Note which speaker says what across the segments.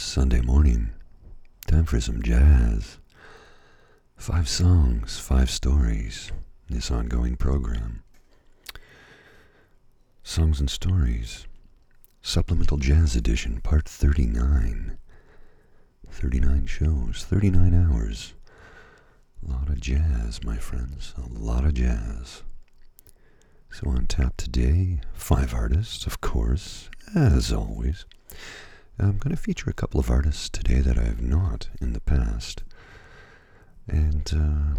Speaker 1: It's Sunday morning. Time for some jazz. Five songs, five stories. This ongoing program. Songs and Stories. Supplemental Jazz Edition, Part 39. 39 shows, 39 hours. A lot of jazz, my friends. A lot of jazz. So on tap today, five artists, of course, as always. I'm going to feature a couple of artists today that I have not in the past. And uh,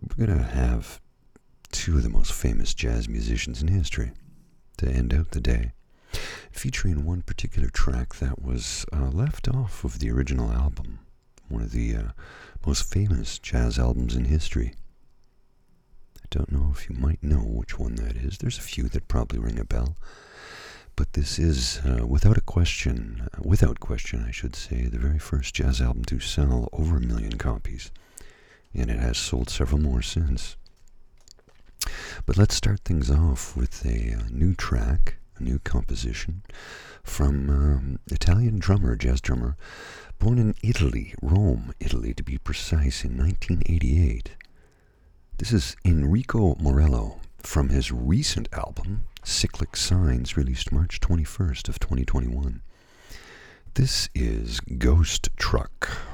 Speaker 1: we're going to have two of the most famous jazz musicians in history to end out the day, featuring one particular track that was uh, left off of the original album, one of the uh, most famous jazz albums in history. I don't know if you might know which one that is. There's a few that probably ring a bell. But this is, uh, without a question, uh, without question, I should say, the very first jazz album to sell over a million copies. And it has sold several more since. But let's start things off with a, uh, new track, a new composition from um, Italian drummer, jazz drummer, born in Italy, Rome, Italy to be precise, in 1988. This is Enrico Morello from his recent album, Cyclic Signs, released March 21st of 2021. This is Ghost Truck.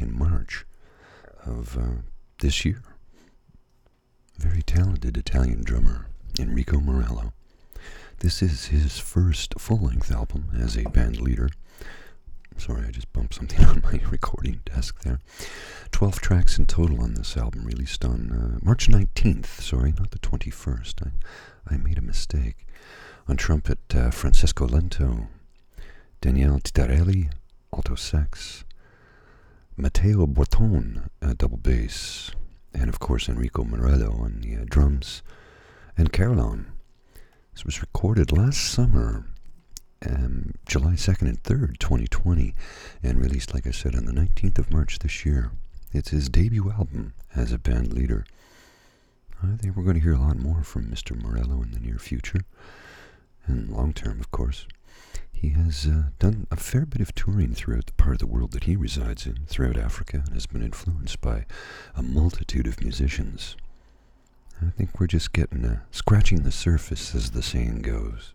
Speaker 1: In March of uh, this year. Very talented Italian drummer, Enrico Morello. This is his first full length album as a band leader. Sorry, I just bumped something on my recording desk there. 12 tracks in total on this album, released on uh, March 19th. Sorry, not the 21st. I, I made a mistake. On trumpet, uh, Francesco Lento, Daniele Tittarelli, alto sax, Matteo Borton, uh, double bass, and of course Enrico Morello on the uh, drums, and Carillon. This was recorded last summer, um, July 2nd and 3rd, 2020, and released, like I said, on the 19th of March this year. It's his debut album as a band leader. I think we're going to hear a lot more from Mr. Morello in the near future, and long term, of course. He has uh, done a fair bit of touring throughout the part of the world that he resides in, throughout Africa, and has been influenced by a multitude of musicians. I think we're just getting uh, scratching the surface, as the saying goes.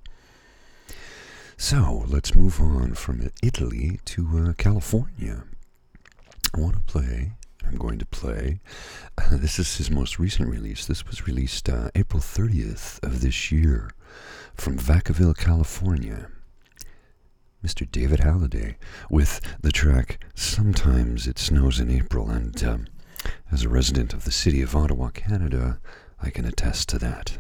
Speaker 1: So let's move on from Italy to uh, California. I want to play. I'm going to play. Uh, this is his most recent release. This was released uh, April 30th of this year from Vacaville, California. Mr. David Halliday with the track Sometimes It Snows in April. And um, as a resident of the city of Ottawa, Canada, I can attest to that.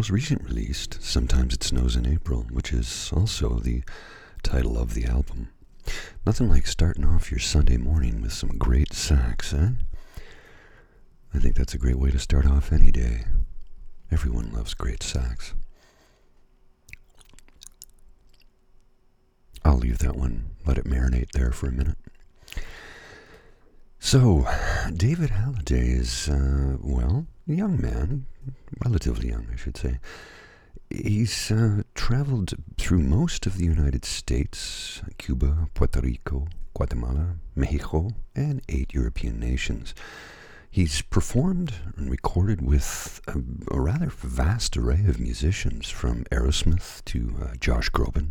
Speaker 1: Most recent release, Sometimes It Snows in April, which is also the title of the album. Nothing like starting off your Sunday morning with some great sax, eh? I think that's a great way to start off any day. Everyone loves great sax. I'll leave that one, let it marinate there for a minute. So, David Halliday is, uh, well, young man, relatively young, I should say. He's uh, traveled through most of the United States, Cuba, Puerto Rico, Guatemala, Mexico, and eight European nations. He's performed and recorded with a, a rather vast array of musicians, from Aerosmith to uh, Josh Groban,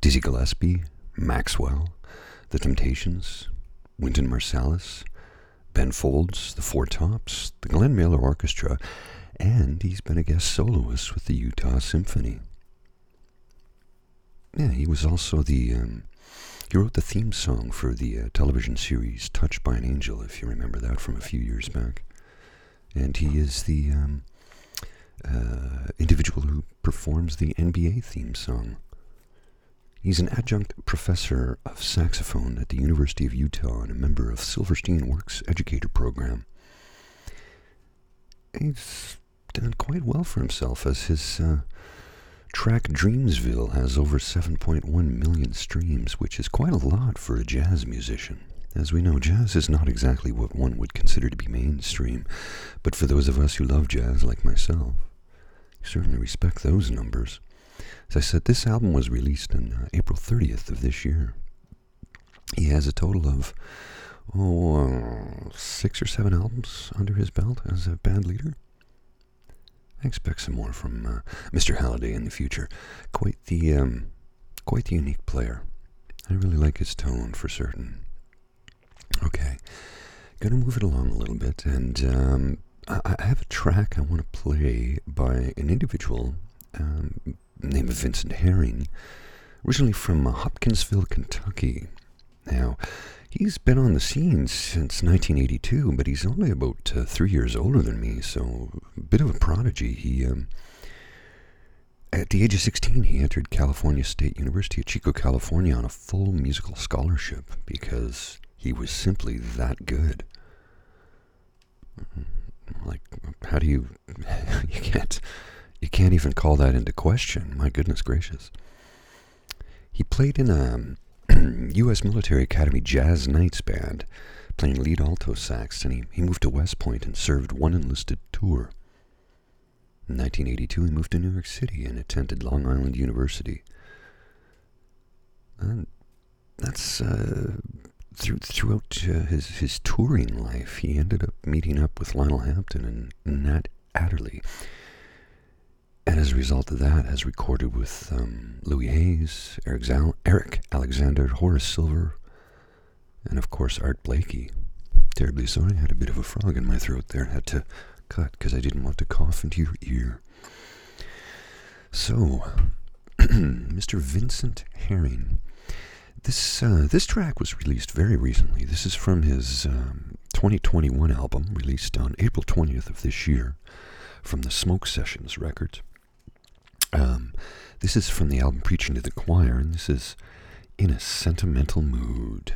Speaker 1: Dizzy Gillespie, Maxwell, The Temptations, Wynton Marsalis, Ben Folds, the Four Tops, the Glenn Miller Orchestra, and he's been a guest soloist with the Utah Symphony. Yeah, he was also the. Um, he wrote the theme song for the uh, television series Touched by an Angel, if you remember that from a few years back. And he is the um, uh, individual who performs the NBA theme song. He's an adjunct professor of saxophone at the University of Utah and a member of Silverstein Works Educator Program. He's done quite well for himself as his uh, track Dreamsville has over 7.1 million streams, which is quite a lot for a jazz musician. As we know, jazz is not exactly what one would consider to be mainstream, but for those of us who love jazz like myself, certainly respect those numbers. As I said, this album was released on uh, April 30th of this year. He has a total of, oh, uh, six or seven albums under his belt as a band leader. I expect some more from uh, Mr. Halliday in the future. Quite the, um, quite the unique player. I really like his tone for certain. Okay, gonna move it along a little bit, and um, I, I have a track I want to play by an individual um, name of Vincent Herring, originally from uh, Hopkinsville, Kentucky. Now, he's been on the scene since 1982, but he's only about uh, three years older than me, so a bit of a prodigy. He, um, at the age of 16, he entered California State University at Chico, California on a full musical scholarship because he was simply that good. Mm-hmm. Like, how do you, you can't, you can't even call that into question. My goodness gracious. He played in a U.S. Military Academy Jazz Knights Band, playing lead alto sax, and he, he moved to West Point and served one enlisted tour. In 1982, he moved to New York City and attended Long Island University. And that's uh, through, throughout uh, his his touring life. He ended up meeting up with Lionel Hampton and Nat Adderley and as a result of that, as recorded with um, Louis Hayes, Eric, Zal- Eric Alexander, Horace Silver, and of course Art Blakey. Terribly sorry, I had a bit of a frog in my throat there. Had to cut because I didn't want to cough into your ear. So, Mr. Vincent Herring. This uh, this track was released very recently. This is from his um, 2021 album, released on April 20th of this year, from the Smoke Sessions Records. Um, this is from the album Preaching to the Choir, and this is In a Sentimental Mood.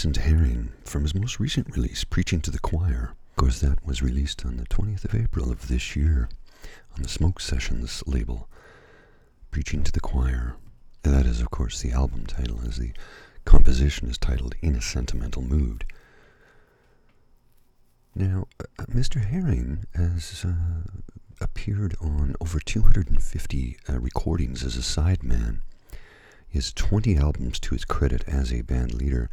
Speaker 1: Vincent Herring from his most recent release, Preaching to the Choir. Of course, that was released on the 20th of April of this year on the Smoke Sessions label. Preaching to the Choir. And that is, of course, the album title, as the composition is titled In a Sentimental Mood. Now, uh, Mr. Herring has uh, appeared on over 250 uh, recordings as a sideman. He has 20 albums to his credit as a band leader,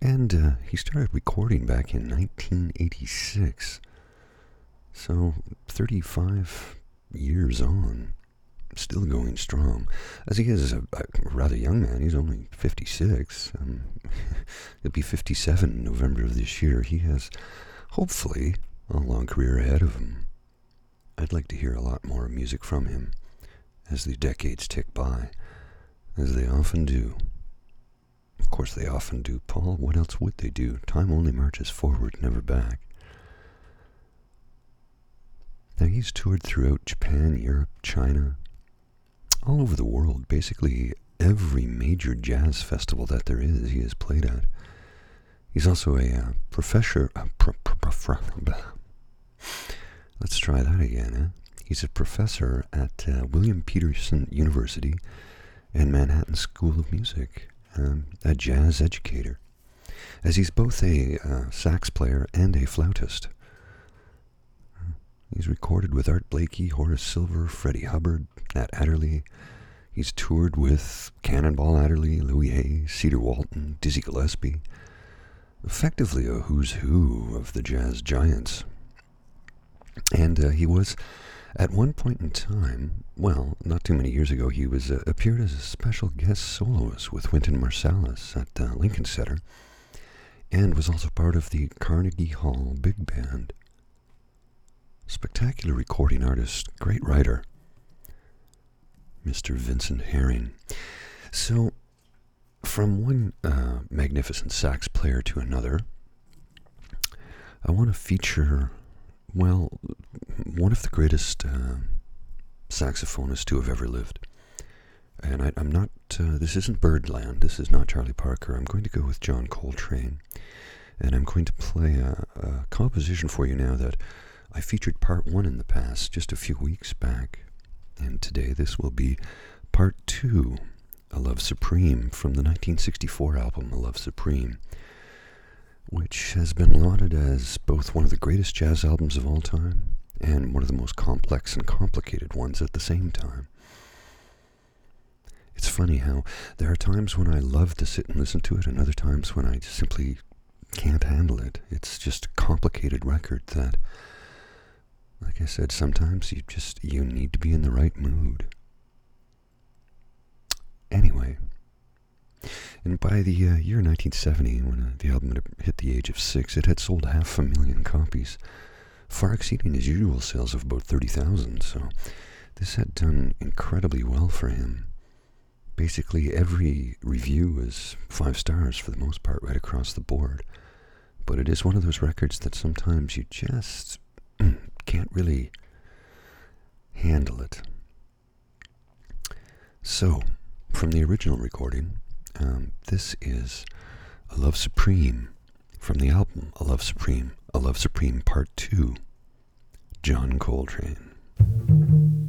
Speaker 1: and uh, he started recording back in 1986. So, 35 years on, still going strong. As he is a, a rather young man, he's only 56. Um, he'll be 57 in November of this year. He has, hopefully, a long career ahead of him. I'd like to hear a lot more music from him as the decades tick by, as they often do. Of course, they often do, Paul. What else would they do? Time only marches forward, never back. Now, he's toured throughout Japan, Europe, China, all over the world. Basically, every major jazz festival that there is, he has played at. He's also a uh, professor. Uh, let's try that again. He's a professor at uh, William Paterson University and Manhattan School of Music, um, a jazz educator, as he's both a uh, sax player and a flautist. He's recorded with Art Blakey, Horace Silver, Freddie Hubbard, Nat Adderley. He's toured with Cannonball Adderley, Louis Hayes, Cedar Walton, Dizzy Gillespie. Effectively a who's who of the jazz giants. And uh, he was, at one point in time, well, not too many years ago, he was uh, appeared as a special guest soloist with Wynton Marsalis at uh, Lincoln Center, and was also part of the Carnegie Hall Big Band. Spectacular recording artist, great writer, Mr. Vincent Herring. So, from one uh, magnificent sax player to another, I want to feature, well, one of the greatest uh, saxophonists to have ever lived. And I, am not, uh, this isn't Birdland, this is not Charlie Parker. I'm going to go with John Coltrane. And I'm going to play a, a composition for you now that I featured part one in the past, just a few weeks back, and today this will be part two, A Love Supreme, from the 1964 album A Love Supreme, which has been lauded as both one of the greatest jazz albums of all time and one of the most complex and complicated ones at the same time. It's funny how there are times when I love to sit and listen to it, and other times when I simply can't handle it. It's just a complicated record that like I said, sometimes you just you need to be in the right mood. Anyway, and by the uh, year 1970, when uh, the album hit the age of six, it had sold half a million copies, far exceeding his usual sales of about 30,000. So this had done incredibly well for him. Basically, every review was five stars for the most part, right across the board. But it is one of those records that sometimes you just can't really handle it. So, from the original recording, um, this is A Love Supreme from the album A Love Supreme, A Love Supreme Part 2, John Coltrane.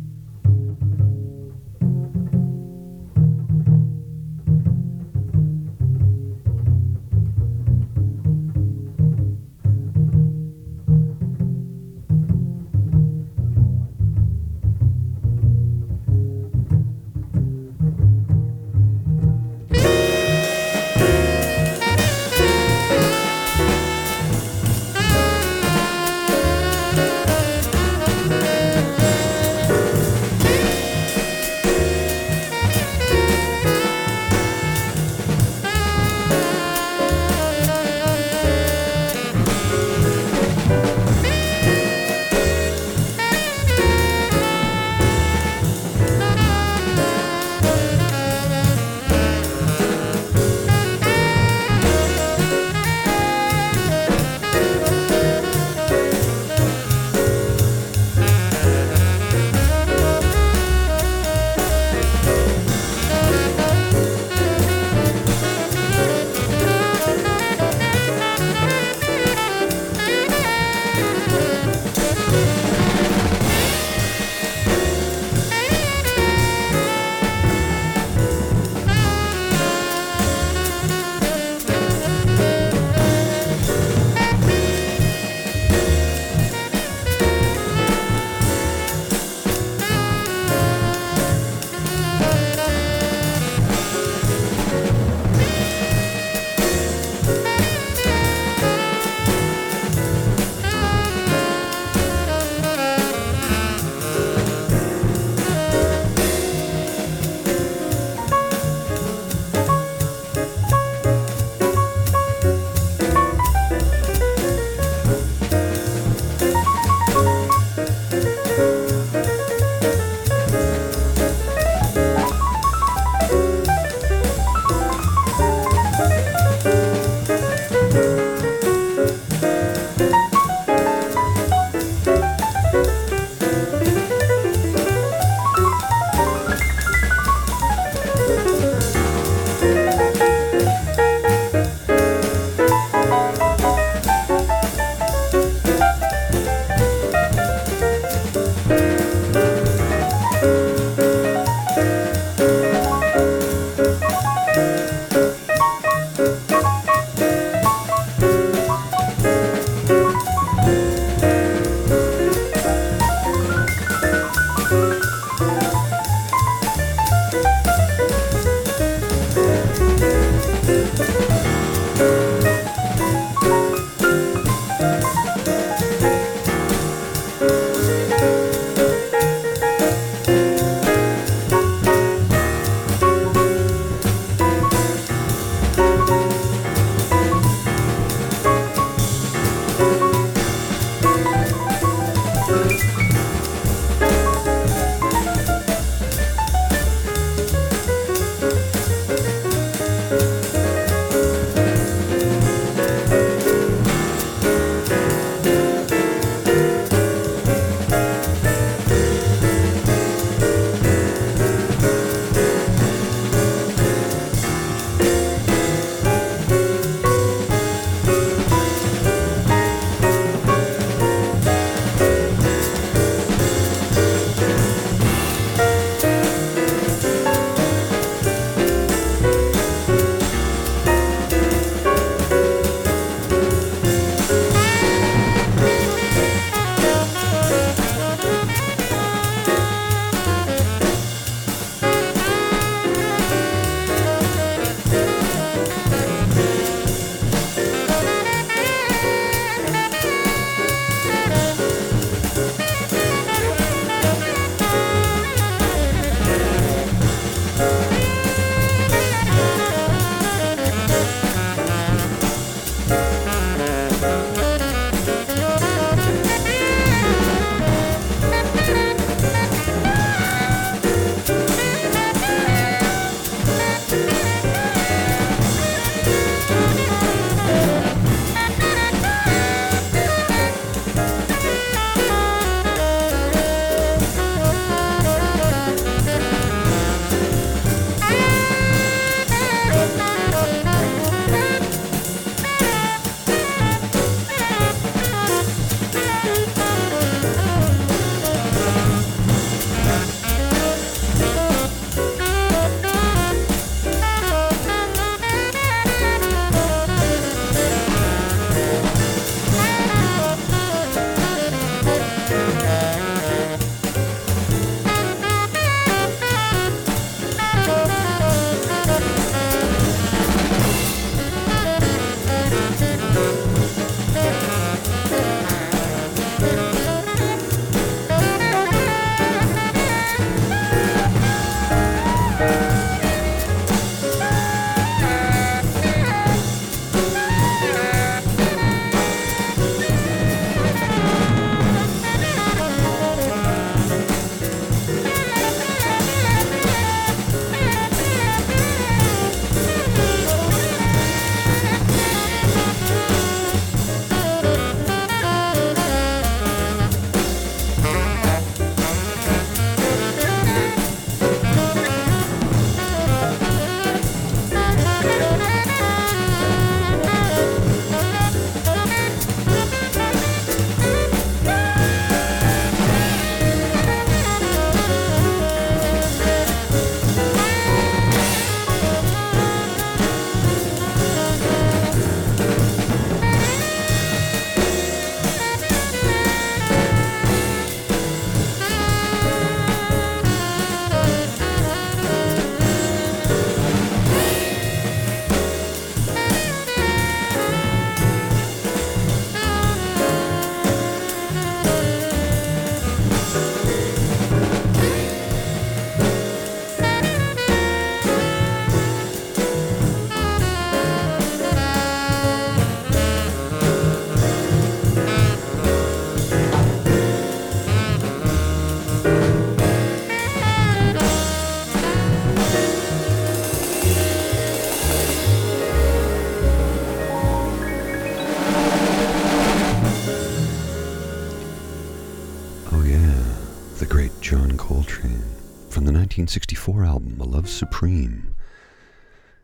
Speaker 1: 1964 album, A Love Supreme.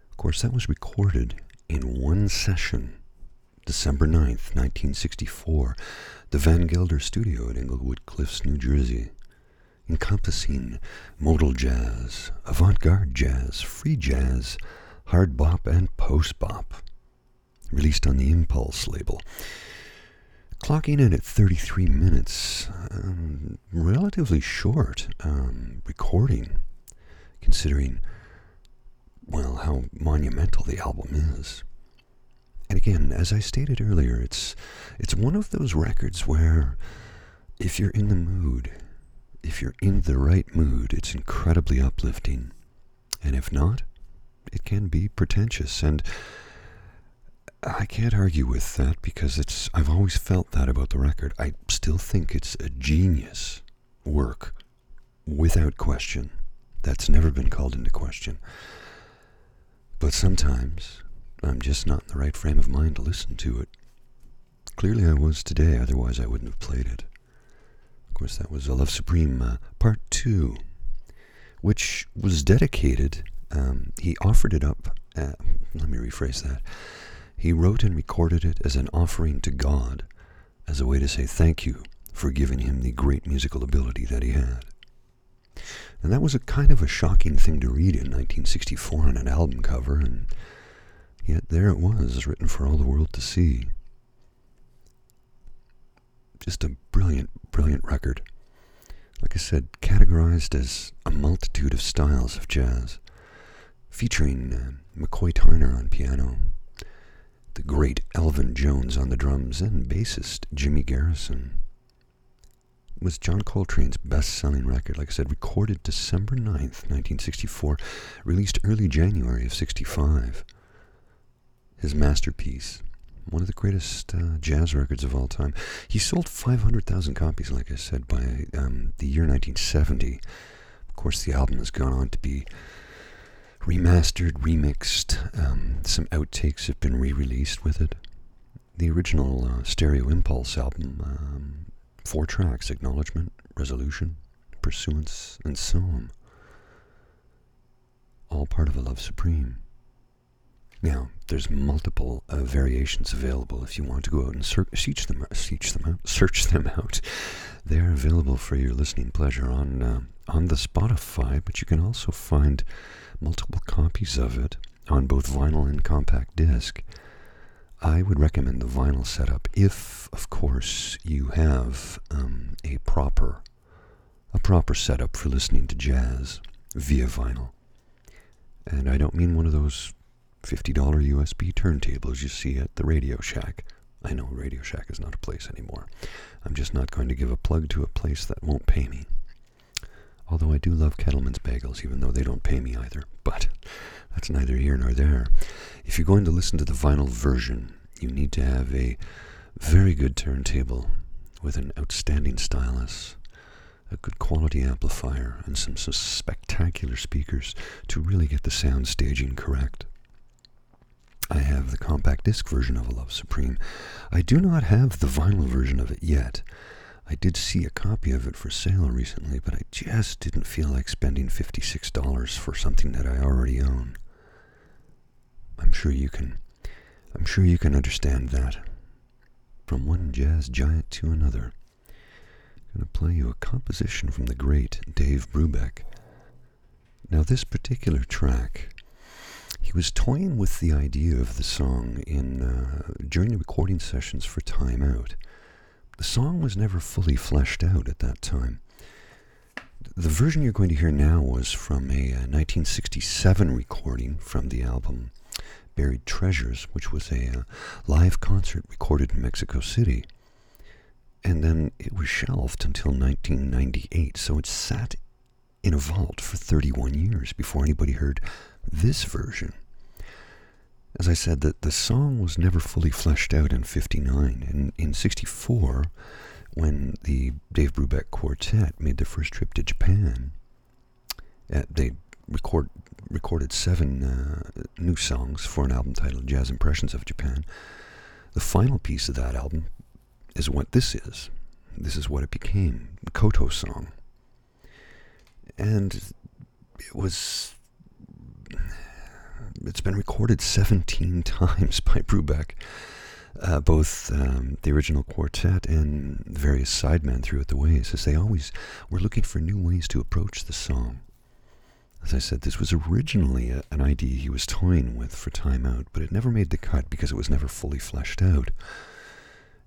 Speaker 1: Of course, that was recorded in one session, December 9th, 1964, the Van Gelder studio at Englewood Cliffs, New Jersey, encompassing modal jazz, avant garde jazz, free jazz, hard bop, and post bop. Released on the Impulse label. Clocking in at 33 minutes, um, relatively short um, recording, considering, well, how monumental the album is. And again, as I stated earlier, it's it's one of those records where if you're in the mood, if you're in the right mood, it's incredibly uplifting. And if not, it can be pretentious and I can't argue with that because it's I've always felt that about the record. I still think it's a genius work without question. That's never been called into question. But sometimes I'm just not in the right frame of mind to listen to it. Clearly I was today, otherwise I wouldn't have played it. Of course, that was A Love Supreme uh, Part 2, which was dedicated, um, he offered it up, uh, let me rephrase that he wrote and recorded it as an offering to God, as a way to say thank you for giving him the great musical ability that he had. And that was a kind of a shocking thing to read in 1964 on an album cover, and yet there it was, written for all the world to see. Just a brilliant, brilliant record. Like I said, categorized as a multitude of styles of jazz, featuring uh, McCoy Tyner on piano, the great Elvin Jones on the drums, and bassist Jimmy Garrison. Was John Coltrane's best selling record, like I said, recorded December 9th, 1964, released early January of 65. His masterpiece, one of the greatest uh, jazz records of all time. He sold 500,000 copies, like I said, by um, the year 1970. Of course, the album has gone on to be remastered, remixed. Um, some outtakes have been re released with it. The original uh, Stereo Impulse album, um, four tracks Acknowledgement, Resolution, Pursuance, and Psalm. All part of A Love Supreme. Now, there's multiple uh, variations available if you want to go out and ser- search them, search them out, search them out. They're available for your listening pleasure on uh, on the Spotify, but you can also find multiple copies of it on both vinyl and compact disc. I would recommend the vinyl setup if, of course, you have um, a proper a proper setup for listening to jazz via vinyl. And I don't mean one of those $50 USB turntables you see at the Radio Shack. I know Radio Shack is not a place anymore. I'm just not going to give a plug to a place that won't pay me. Although I do love Kettleman's Bagels, even though they don't pay me either. But that's neither here nor there. If you're going to listen to the vinyl version, you need to have a very good turntable with an outstanding stylus, a good quality amplifier, and some, some spectacular speakers to really get the sound staging correct. I have the compact disc version of A Love Supreme. I do not have the vinyl version of it yet. I did see a copy of it for sale recently, but I just didn't feel like spending $56 for something that I already own. I'm sure you can I'm sure you can understand that. From one jazz giant to another. I'm going to play you a composition from the great Dave Brubeck. Now this particular track he was toying with the idea of the song in uh, during the recording sessions for Time Out. The song was never fully fleshed out at that time. The version you're going to hear now was from a, a uh, 1967 recording from the album Buried Treasures, which was a uh, live concert recorded in Mexico City. And then it was shelved until 1998, so it sat in a vault for 31 years before anybody heard this version. As I said, that the song was never fully fleshed out in 59. And in 64, when the Dave Brubeck Quartet made their first trip to Japan, uh, they record, recorded seven uh, new songs for an album titled Jazz Impressions of Japan. The final piece of that album is what this is. This is what it became, the Koto song. And it was. It's been recorded 17 times by Brubeck, uh, both um, the original quartet and various sidemen throughout the ways, as they always were looking for new ways to approach the song. As I said, this was originally a, an idea he was toying with for Time Out, but it never made the cut because it was never fully fleshed out.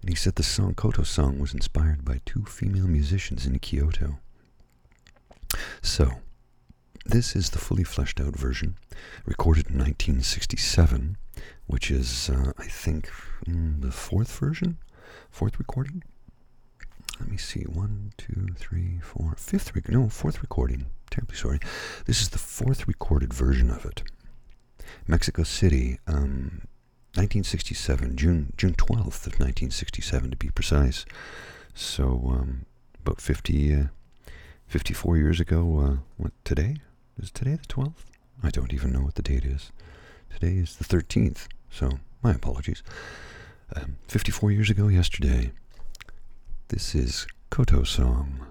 Speaker 1: And he said the song, Koto song, was inspired by two female musicians in Kyoto. So, this is the fully fleshed out version, recorded in 1967, which is, uh, I think, mm, the fourth version? Fourth recording? Let me see. One, two, three, four. Fifth, rec- no, fourth recording. Terribly sorry. This is the fourth recorded version of it. Mexico City, um, 1967, June June 12th of 1967 to be precise. So um, about 50, uh, 54 years ago. Uh, what today? Is today the 12th? I don't even know what the date is. Today is the 13th. So my apologies. Um, 54 years ago yesterday. This is Koto Song.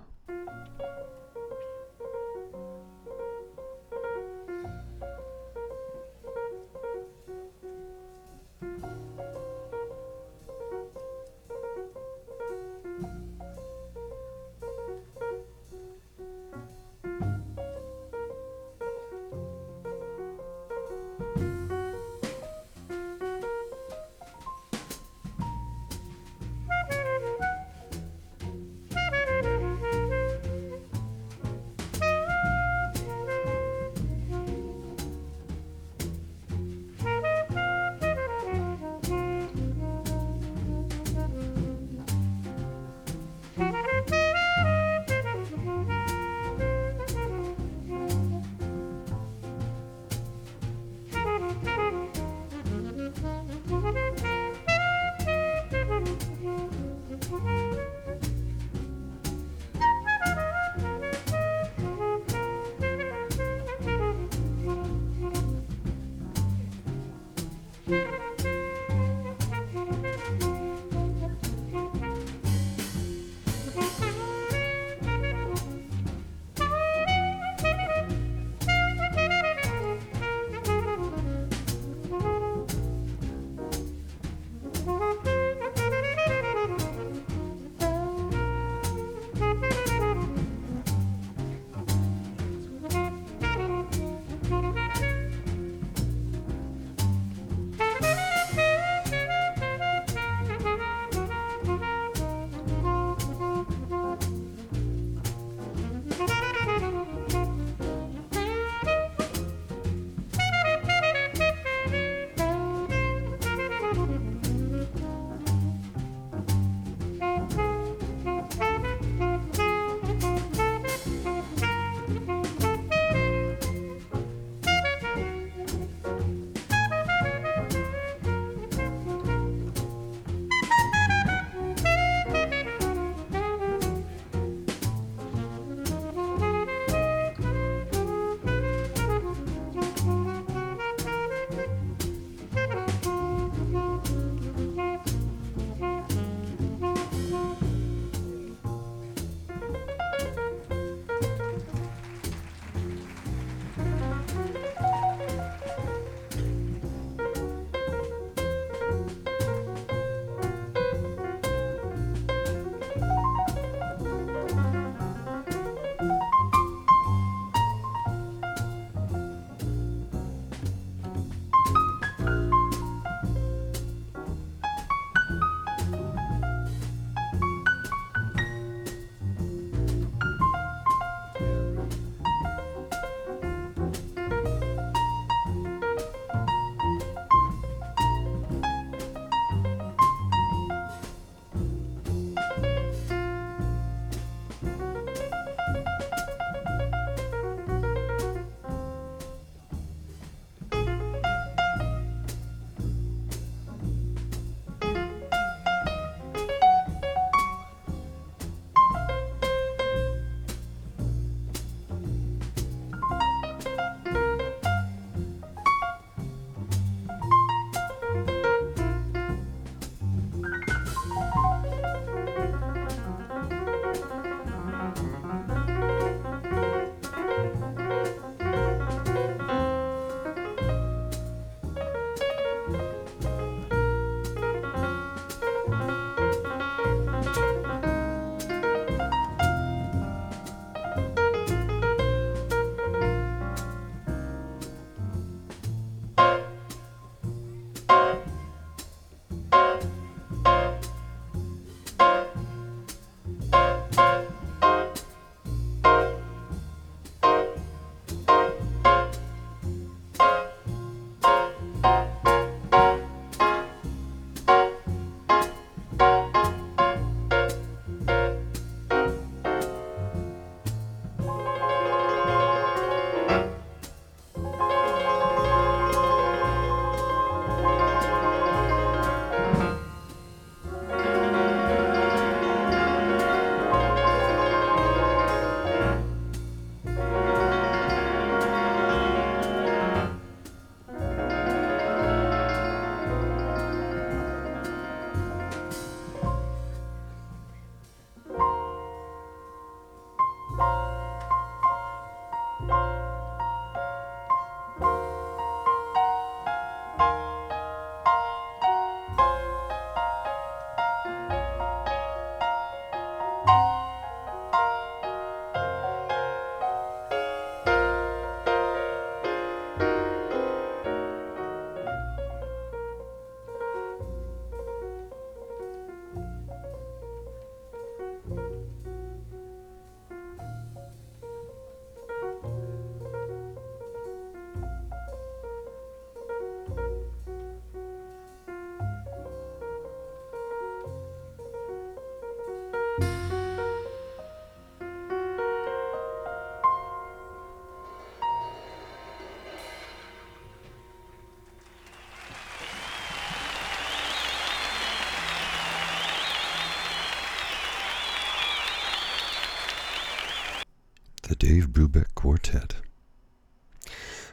Speaker 1: Dave Brubeck Quartet.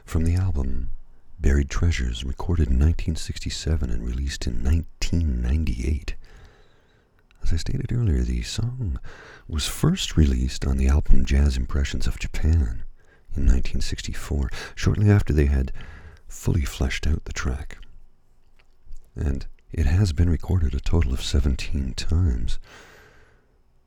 Speaker 1: From the album Buried Treasures, recorded in 1967 and released in 1998. As I stated earlier, the song was first released on the album Jazz Impressions of Japan in 1964, shortly after they had fully fleshed out the track. And it has been recorded a total of 17 times,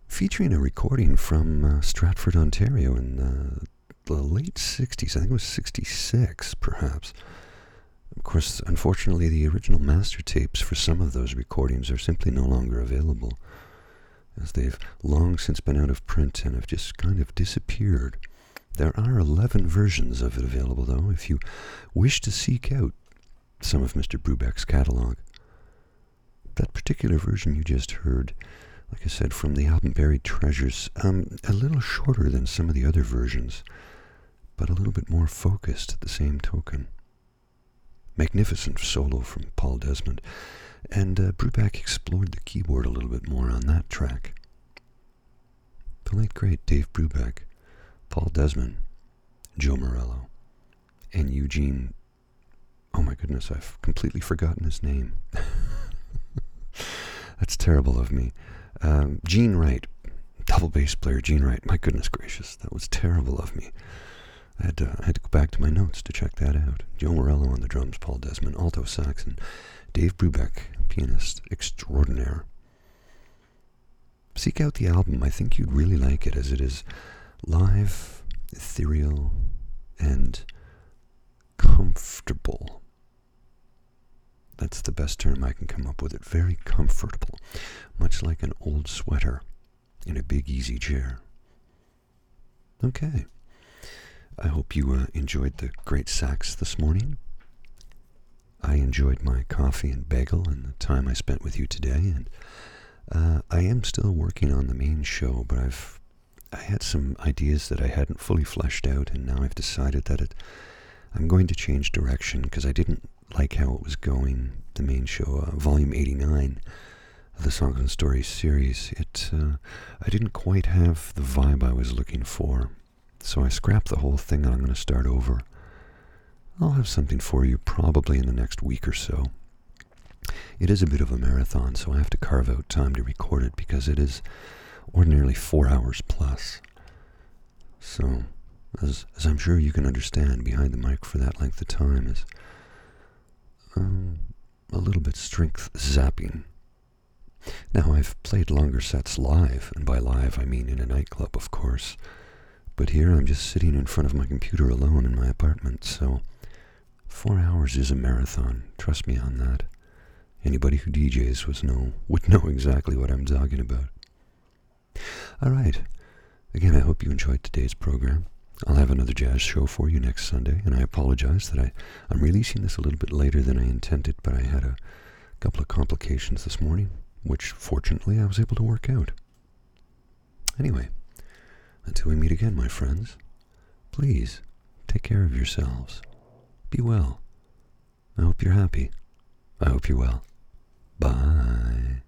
Speaker 1: featuring a recording from uh, Stratford, Ontario in uh, the late 60s. I think it was 66, perhaps. Of course, unfortunately, the original master tapes for some of those recordings are simply no longer available, as they've long since been out of print and have just kind of disappeared. There are 11 versions of it available, though, if you wish to seek out some of Mr. Brubeck's catalog. That particular version you just heard, like I said, from the album Buried Treasures, um, a little shorter than some of the other versions, but a little bit more focused at the same token. Magnificent solo from Paul Desmond, and uh, Brubeck explored the keyboard a little bit more on that track. The late great Dave Brubeck, Paul Desmond, Joe Morello, and Eugene. Oh my goodness, I've completely forgotten his name. That's terrible of me. Um, Gene Wright, double bass player Gene Wright. My goodness gracious, that was terrible of me. I had to, I had to go back to my notes to check that out. Joe Morello on the drums, Paul Desmond, alto sax, and Dave Brubeck, pianist extraordinaire. Seek out the album. I think you'd really like it as it is live, ethereal, and comfortable. That's the best term I can come up with. It very comfortable, much like an old sweater in a big easy chair. Okay. I hope you uh, enjoyed the great sax this morning. I enjoyed my coffee and bagel and the time I spent with you today, and uh, I am still working on the main show, but I've I had some ideas that I hadn't fully fleshed out, and now I've decided that it I'm going to change direction because I didn't like how it was going. The main show, uh, volume 89 of the Songs and Stories series, it uh, I didn't quite have the vibe I was looking for. So I scrapped the whole thing and I'm going to start over. I'll have something for you probably in the next week or so. It is a bit of a marathon, so I have to carve out time to record it because it is ordinarily four hours plus. So, as, as I'm sure you can understand, behind the mic for that length of time is um, a little bit strength zapping. Now, I've played longer sets live, and by live I mean in a nightclub, of course. But here I'm just sitting in front of my computer alone in my apartment, so four hours is a marathon. Trust me on that. Anybody who DJs was know would know exactly what I'm talking about. All right. Again, I hope you enjoyed today's program. I'll have another jazz show for you next Sunday, and I apologize that I, I'm releasing this a little bit later than I intended, but I had a couple of complications this morning, which fortunately I was able to work out. Anyway, until we meet again, my friends, please take care of yourselves. Be well. I hope you're happy. I hope you're well. Bye.